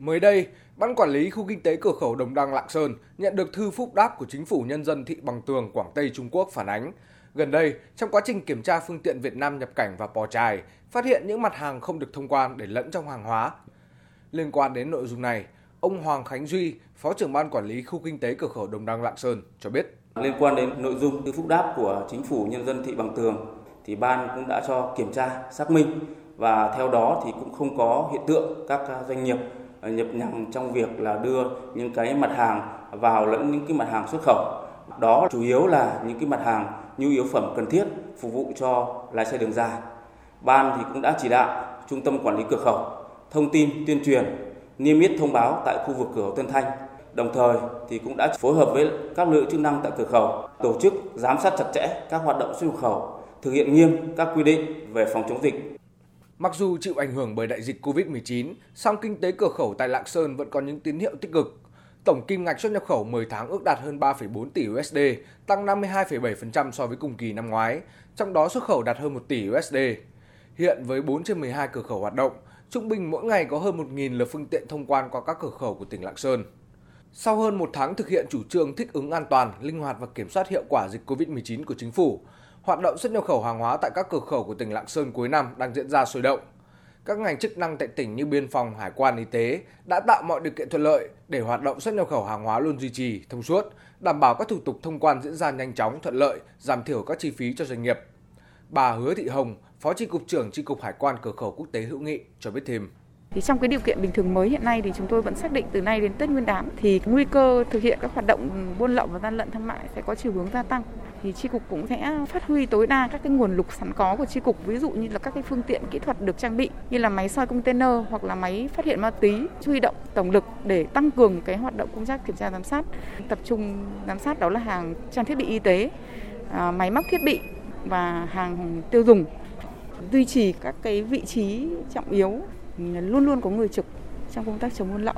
Mới đây, Ban Quản lý Khu Kinh tế Cửa khẩu Đồng Đăng Lạng Sơn nhận được thư phúc đáp của Chính phủ Nhân dân thị Bằng Tường, Quảng Tây, Trung Quốc phản ánh. Gần đây, trong quá trình kiểm tra phương tiện Việt Nam nhập cảnh và Pò Trài, phát hiện những mặt hàng không được thông quan để lẫn trong hàng hóa. Liên quan đến nội dung này, ông Hoàng Khánh Duy, Phó trưởng Ban Quản lý Khu Kinh tế Cửa khẩu Đồng Đăng Lạng Sơn cho biết. Liên quan đến nội dung thư phúc đáp của Chính phủ Nhân dân thị Bằng Tường, thì ban cũng đã cho kiểm tra, xác minh và theo đó thì cũng không có hiện tượng các doanh nghiệp Ờ, nhập nhằng trong việc là đưa những cái mặt hàng vào lẫn những cái mặt hàng xuất khẩu. Đó chủ yếu là những cái mặt hàng nhu yếu phẩm cần thiết phục vụ cho lái xe đường dài. Ban thì cũng đã chỉ đạo Trung tâm Quản lý Cửa khẩu thông tin tuyên truyền, niêm yết thông báo tại khu vực cửa khẩu Tân Thanh. Đồng thời thì cũng đã phối hợp với các lực lượng chức năng tại cửa khẩu tổ chức giám sát chặt chẽ các hoạt động xuất nhập khẩu, thực hiện nghiêm các quy định về phòng chống dịch Mặc dù chịu ảnh hưởng bởi đại dịch Covid-19, song kinh tế cửa khẩu tại Lạng Sơn vẫn có những tín hiệu tích cực. Tổng kim ngạch xuất nhập khẩu 10 tháng ước đạt hơn 3,4 tỷ USD, tăng 52,7% so với cùng kỳ năm ngoái, trong đó xuất khẩu đạt hơn 1 tỷ USD. Hiện với 4 trên 12 cửa khẩu hoạt động, trung bình mỗi ngày có hơn 1.000 lượt phương tiện thông quan qua các cửa khẩu của tỉnh Lạng Sơn. Sau hơn một tháng thực hiện chủ trương thích ứng an toàn, linh hoạt và kiểm soát hiệu quả dịch COVID-19 của chính phủ, hoạt động xuất nhập khẩu hàng hóa tại các cửa khẩu của tỉnh Lạng Sơn cuối năm đang diễn ra sôi động. Các ngành chức năng tại tỉnh như biên phòng, hải quan, y tế đã tạo mọi điều kiện thuận lợi để hoạt động xuất nhập khẩu hàng hóa luôn duy trì thông suốt, đảm bảo các thủ tục thông quan diễn ra nhanh chóng, thuận lợi, giảm thiểu các chi phí cho doanh nghiệp. Bà Hứa Thị Hồng, Phó Chi cục trưởng Chi cục Hải quan Cửa khẩu Quốc tế Hữu Nghị cho biết thêm. Thì trong cái điều kiện bình thường mới hiện nay thì chúng tôi vẫn xác định từ nay đến Tết Nguyên đán thì nguy cơ thực hiện các hoạt động buôn lậu và gian lận thương mại sẽ có chiều hướng gia tăng. Thì chi cục cũng sẽ phát huy tối đa các cái nguồn lực sẵn có của chi cục, ví dụ như là các cái phương tiện kỹ thuật được trang bị như là máy soi container hoặc là máy phát hiện ma túy, huy động tổng lực để tăng cường cái hoạt động công tác kiểm tra giám sát. Tập trung giám sát đó là hàng trang thiết bị y tế, à, máy móc thiết bị và hàng tiêu dùng duy trì các cái vị trí trọng yếu ừ, luôn luôn có người trực trong công tác chống buôn lậu